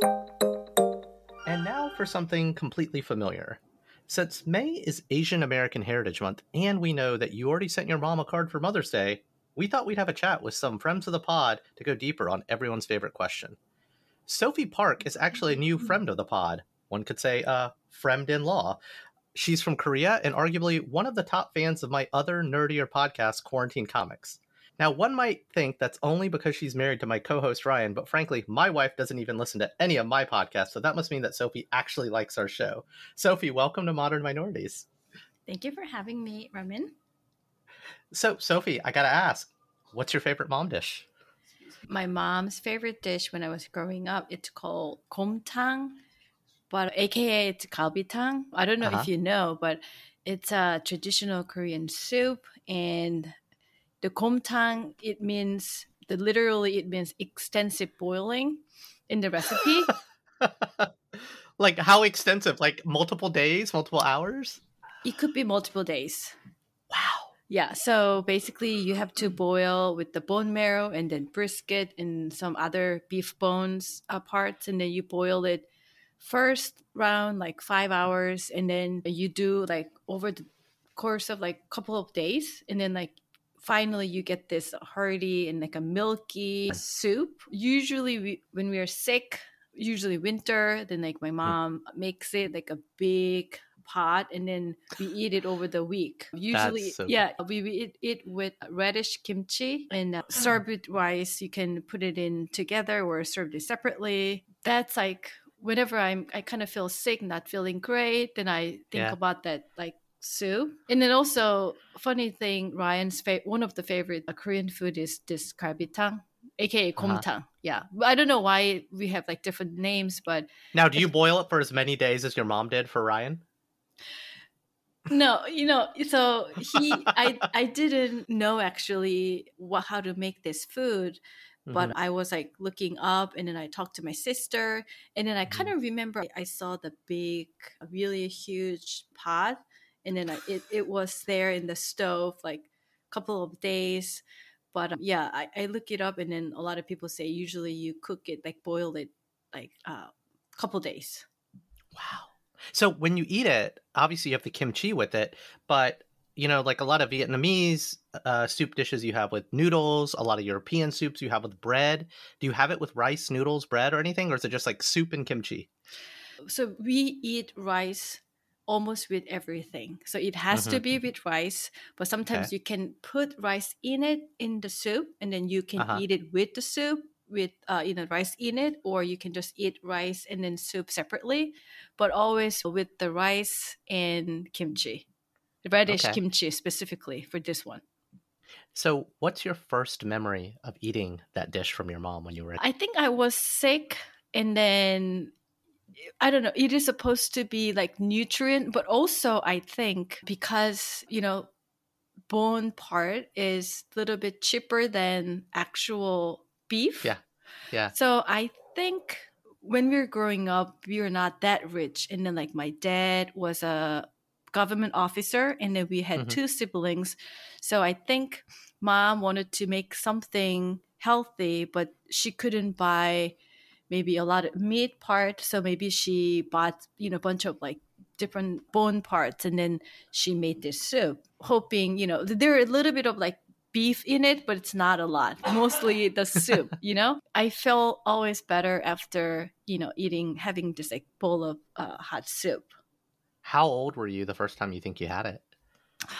And now for something completely familiar. Since May is Asian American Heritage Month, and we know that you already sent your mom a card for Mother's Day, we thought we'd have a chat with some friends of the pod to go deeper on everyone's favorite question. Sophie Park is actually a new friend of the pod. One could say, uh, friend in law. She's from Korea and arguably one of the top fans of my other nerdier podcast, Quarantine Comics. Now, one might think that's only because she's married to my co host Ryan, but frankly, my wife doesn't even listen to any of my podcasts, so that must mean that Sophie actually likes our show. Sophie, welcome to Modern Minorities. Thank you for having me, Ramin. So, Sophie, I gotta ask, what's your favorite mom dish? My mom's favorite dish when I was growing up, it's called komtang, but aka it's galbitang. I don't know uh-huh. if you know, but it's a traditional Korean soup and the komtang it means the literally it means extensive boiling in the recipe. Like how extensive? Like multiple days multiple hours? It could be multiple days. Wow. Yeah so basically you have to boil with the bone marrow and then brisket and some other beef bones uh, parts and then you boil it first round like five hours and then you do like over the course of like couple of days and then like finally you get this hearty and like a milky soup. Usually, we, when we are sick, usually winter, then like my mm. mom makes it like a big pot and then we eat it over the week. Usually, so yeah, we, we eat it with radish kimchi and uh, serve with rice. You can put it in together or serve it separately. That's like whenever I'm I kind of feel sick, not feeling great, then I think yeah. about that like soup. And then also, funny thing, Ryan's fa- one of the favorite uh, Korean food is this galbitang, aka komtang. Uh-huh. Yeah, I don't know why we have like different names, but now, do you boil it for as many days as your mom did for Ryan? no you know so he i i didn't know actually what how to make this food but mm-hmm. i was like looking up and then i talked to my sister and then i kind of mm-hmm. remember i saw the big really huge pot and then I, it, it was there in the stove like a couple of days but um, yeah I, I look it up and then a lot of people say usually you cook it like boil it like a uh, couple days. Wow. So when you eat it obviously you have the kimchi with it but you know like a lot of vietnamese uh, soup dishes you have with noodles a lot of european soups you have with bread. Do you have it with rice noodles bread or anything or is it just like soup and kimchi? So we eat rice almost with everything. So it has mm-hmm. to be with rice, but sometimes okay. you can put rice in it in the soup and then you can uh-huh. eat it with the soup with uh, you know rice in it or you can just eat rice and then soup separately but always with the rice and kimchi radish okay. kimchi specifically for this one so what's your first memory of eating that dish from your mom when you were i think i was sick and then I don't know, it is supposed to be like nutrient, but also I think because, you know, bone part is a little bit cheaper than actual beef. Yeah. Yeah. So I think when we were growing up, we were not that rich. And then like my dad was a government officer and then we had mm-hmm. two siblings. So I think mom wanted to make something healthy, but she couldn't buy maybe a lot of meat part. So maybe she bought, you know, a bunch of like different bone parts and then she made this soup, hoping, you know, there are a little bit of like beef in it, but it's not a lot. Mostly the soup, you know? I feel always better after, you know, eating, having this like bowl of uh, hot soup. How old were you the first time you think you had it?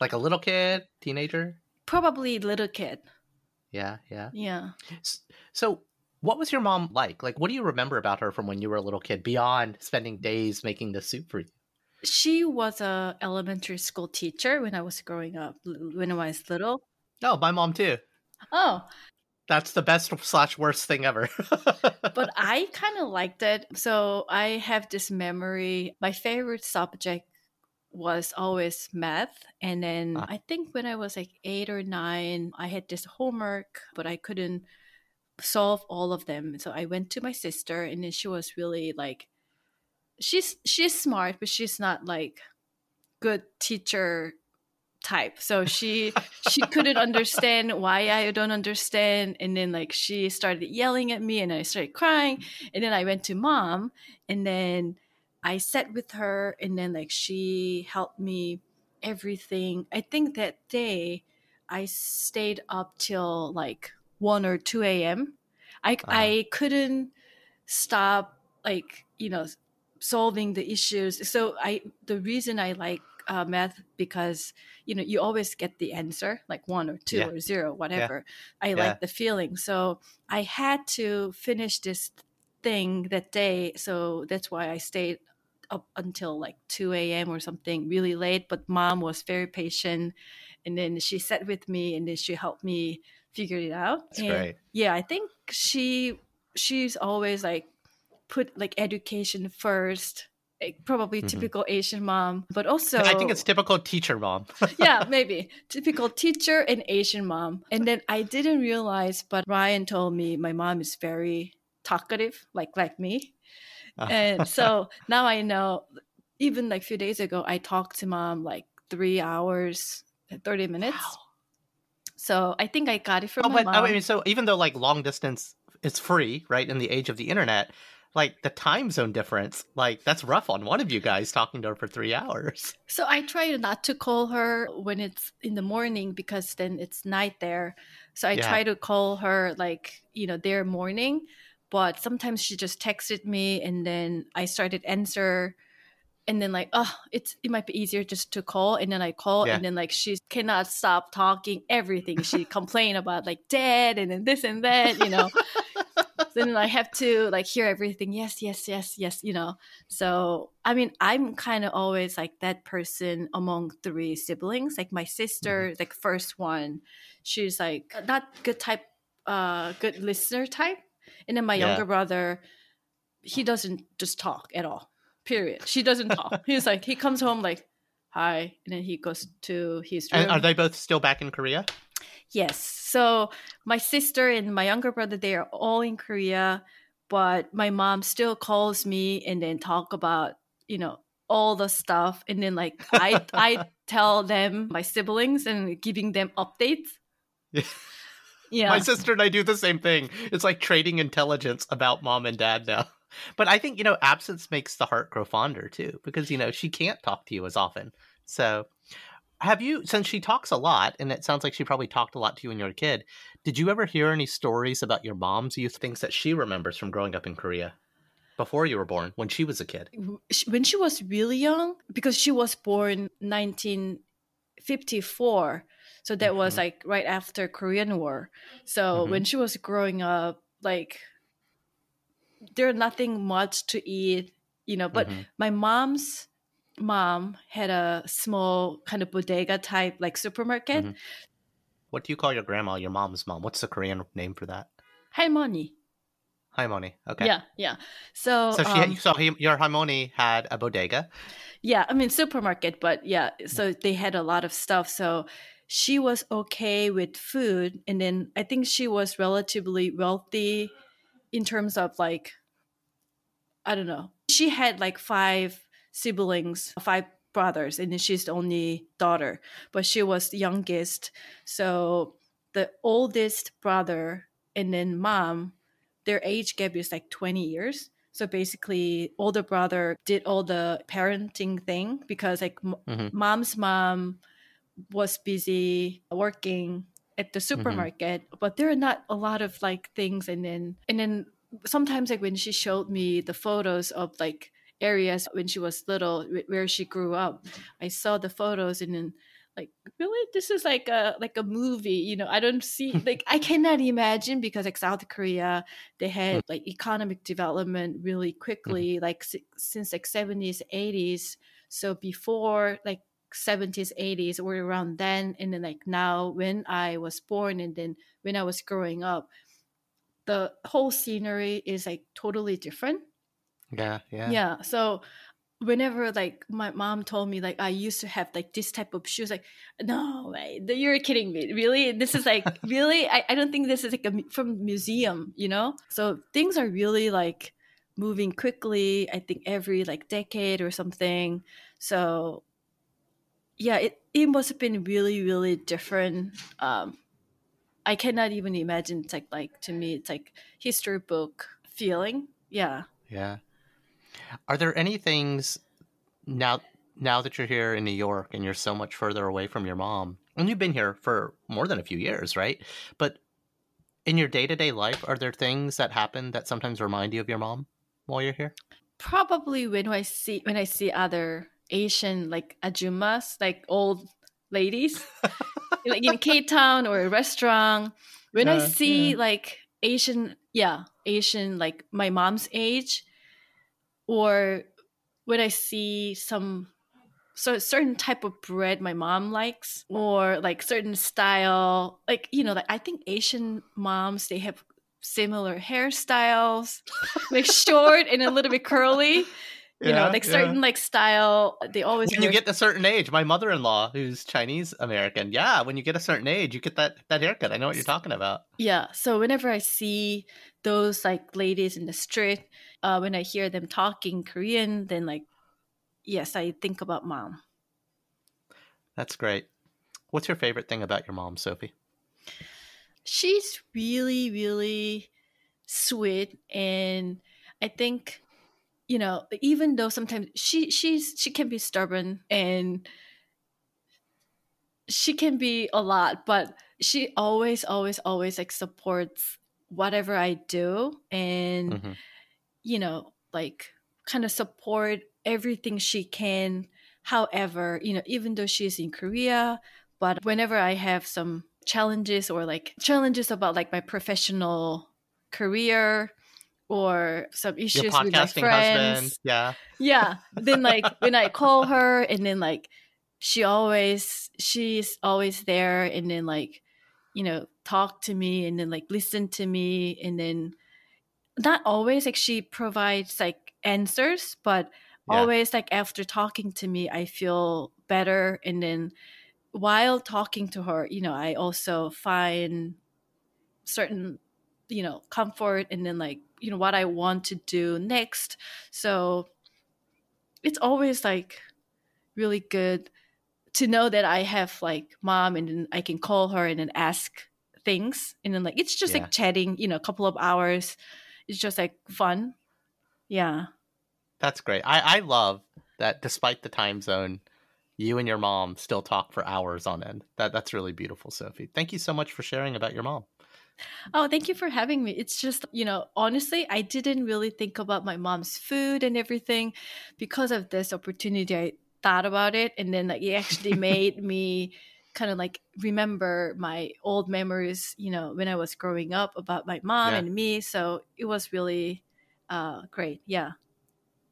Like a little kid, teenager? Probably little kid. Yeah, yeah. Yeah. So what was your mom like? Like, what do you remember about her from when you were a little kid beyond spending days making the soup for you? She was a elementary school teacher when I was growing up, when I was little. Oh, my mom too. Oh, That's the best slash worst thing ever. but I kind of liked it. So I have this memory. My favorite subject was always math. And then Ah. I think when I was like eight or nine, I had this homework, but I couldn't solve all of them. So I went to my sister, and then she was really like, she's she's smart, but she's not like good teacher type. So she she couldn't understand why I don't understand, and then like she started yelling at me, and I started crying, and then I went to mom, and then I sat with her, and then like she helped me everything. I think that day I stayed up till like one or two a.m. I I couldn't stop like you know solving the issues. So I the reason I like uh, math because you know you always get the answer like one or two Yeah. or zero whatever. I Yeah. like the feeling. So I had to finish this thing that day. So that's why I stayed up until like 2 a.m. or something really late. But mom was very patient. And then she sat with me and then she helped me figure it out. That's and great. yeah, I think she she's always like put like education first. Like, probably Mhm. typical Asian mom, but also I think it's typical teacher mom. yeah, maybe typical teacher and Asian mom. And then I didn't realize, but Ryan told me my mom is very talkative, like like me. And so now I know. Even like a few days ago, I talked to mom like three hours, thirty minutes. Wow. So I think I got it from Oh, my but mom. I mean, so even though like long distance is free, right, in the age of the internet, like the time zone difference, like that's rough on one of you guys talking to her for three hours. So I try not to call her when it's in the morning because then it's night there. So I Yeah. try to call her like, you know, their morning. But sometimes she just texted me and then I started answer and then like, oh, it's it might be easier just to call. And then I call Yeah. and then like she cannot stop talking everything. She complained about like dad and then this and that, you know. then I have to like hear everything. Yes, yes, yes, yes, you know. So, I mean, I'm kind of always like that person among three siblings. Like my sister, like first one, she's like not good type, uh, good listener type. And then my Yeah. younger brother, he doesn't just talk at all. Period. She doesn't talk. He's like he comes home like, hi, and then he goes to his room. And are they both still back in Korea? Yes. So my sister and my younger brother, they are all in Korea, but my mom still calls me and then talk about, you know, all the stuff. And then like I I tell them my siblings and giving them updates. Yeah. Yeah. My sister and I do the same thing. It's like trading intelligence about mom and dad now. But I think, you know, absence makes the heart grow fonder too, because, you know, she can't talk to you as often. So, have you, since she talks a lot, and it sounds like she probably talked a lot to you when you were a kid, did you ever hear any stories about your mom's youth, things that she remembers from growing up in Korea before you were born, when she was a kid? When she was really young, because she was born 1954, so that was Mhm. like right after Korean War. So Mhm. when she was growing up, like there nothing much to eat, you know. But Mhm. my mom's mom had a small kind of bodega type like supermarket. Mhm. What do you call your grandma, your mom's mom? What's the Korean name for that? Halmoni. Haimoni. Okay. Yeah, yeah. So, So she, um, so he, your Halmoni had a bodega. Yeah, I mean supermarket, but yeah, so they had a lot of stuff. So she was okay with food, and then I think she was relatively wealthy in terms of like, I don't know. She had like five siblings, five brothers, and then she's the only daughter, but she was the youngest. So the oldest brother and then mom, their age gap is like twenty years. So basically, older brother did all the parenting thing because like m- Mhm. mom's mom was busy working at the mm-hmm. supermarket, but there are not a lot of like things. And then and then sometimes like when she showed me the photos of like areas when she was little wh- where she grew up, I saw the photos and then like really? This is like a like a movie you know? I don't see like i cannot imagine because like south korea they had mm. like economic development really mm-hmm. quickly like si- since like 70s 80s so before like 70s 80s or around then and then like now when i was born and then when i was growing up the whole scenery is like totally different. Yeah, yeah. yeah so whenever like my mom told me like i used to have like this type of shoes like no way you're kidding me really? This is like really? I, I don't think this is like a from museum you know? So things are really like moving quickly i think every like decade or something. So yeah it, it must have been really really different um i cannot even imagine it's like like to me it's like history book feeling yeah Yeah. Are there any things now now that you're here in New York and you're so much further away from your mom, and you've been here for more than a few years, right? But in your day to day life, are there things that happen that sometimes remind you of your mom while you're here? probably when I see when I see other Asian like ajumas, like old ladies, like in K Town or a restaurant. When I uh, see yeah. like Asian, yeah, Asian like my mom's age, or when I see some so certain type of bread my mom likes, or like certain style, like you know, like I think Asian moms they have similar hairstyles, like short and a little bit curly. You know, Yeah, like yeah. certain like style. They always When you get a certain age, my mother in law, who's Chinese American, yeah, when you get a certain age, you get that that haircut. I know what you're talking about. Yeah. So whenever I see those like ladies in the street, uh, when I hear them talking Korean, then like, yes, I think about mom. That's great. What's your favorite thing about your mom, Sophie? She's really, really sweet, and I think, you know, even though sometimes she she's she can be stubborn and she can be a lot, but she always, always, always like supports whatever I do and. Mhm. you know, like kind of support everything she can. However, you know, even though she's in Korea, but whenever I have some challenges or like challenges about like my professional career or some issues with my friends, husband, yeah. yeah then like when i call her and then like she always she's always there and then like you know talk to me and then like listen to me and then not always like she provides like answers but Yeah. always like after talking to me i feel better and then while talking to her you know i also find certain you know comfort and then like you know what i want to do next so it's always like really good to know that i have like mom and then i can call her and then ask things and then like it's just Yeah. like chatting you know a couple of hours it's just like fun yeah That's great. I, I love that despite the time zone, you and your mom still talk for hours on end. That that's really beautiful, Sophie. Thank you so much for sharing about your mom. Oh, thank you for having me. It's just, you know, honestly, I didn't really think about my mom's food and everything because of this opportunity. I thought about it and then like it actually made me kind of like remember my old memories, you know, when I was growing up about my mom Yeah. and me. So it was really uh great. Yeah.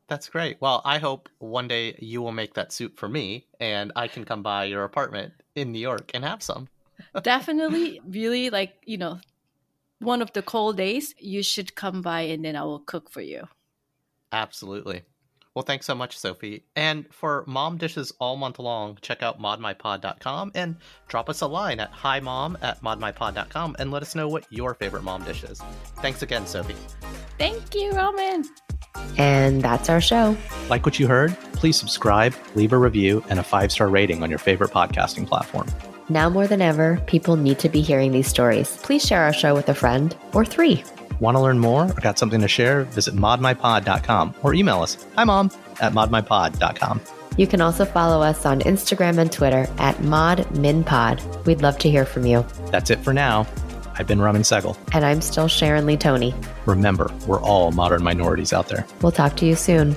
That's great. Well, I hope one day you will make that soup for me and I can come by your apartment in New York and have some. Definitely really like, you know, one of the cold days, you should come by and then I will cook for you. Absolutely. Well, thanks so much, Sophie. And for mom dishes all month long, check out modminpod.com and drop us a line at himom at modminpod.com and let us know what your favorite mom dish is. Thanks again, Sophie. Thank you, Roman. And that's our show. Like what you heard? Please subscribe, leave a review, and a five star rating on your favorite podcasting platform. Now more than ever, people need to be hearing these stories. Please share our show with a friend or three. Want to learn more or got something to share? Visit modminpod.com or email us, hi mom, at modminpod.com. You can also follow us on Instagram and Twitter at ModMinPod. We'd love to hear from you. That's it for now. I've been Raman Segal. And I'm still Sharon Lee Tony. Remember, we're all modern minorities out there. We'll talk to you soon.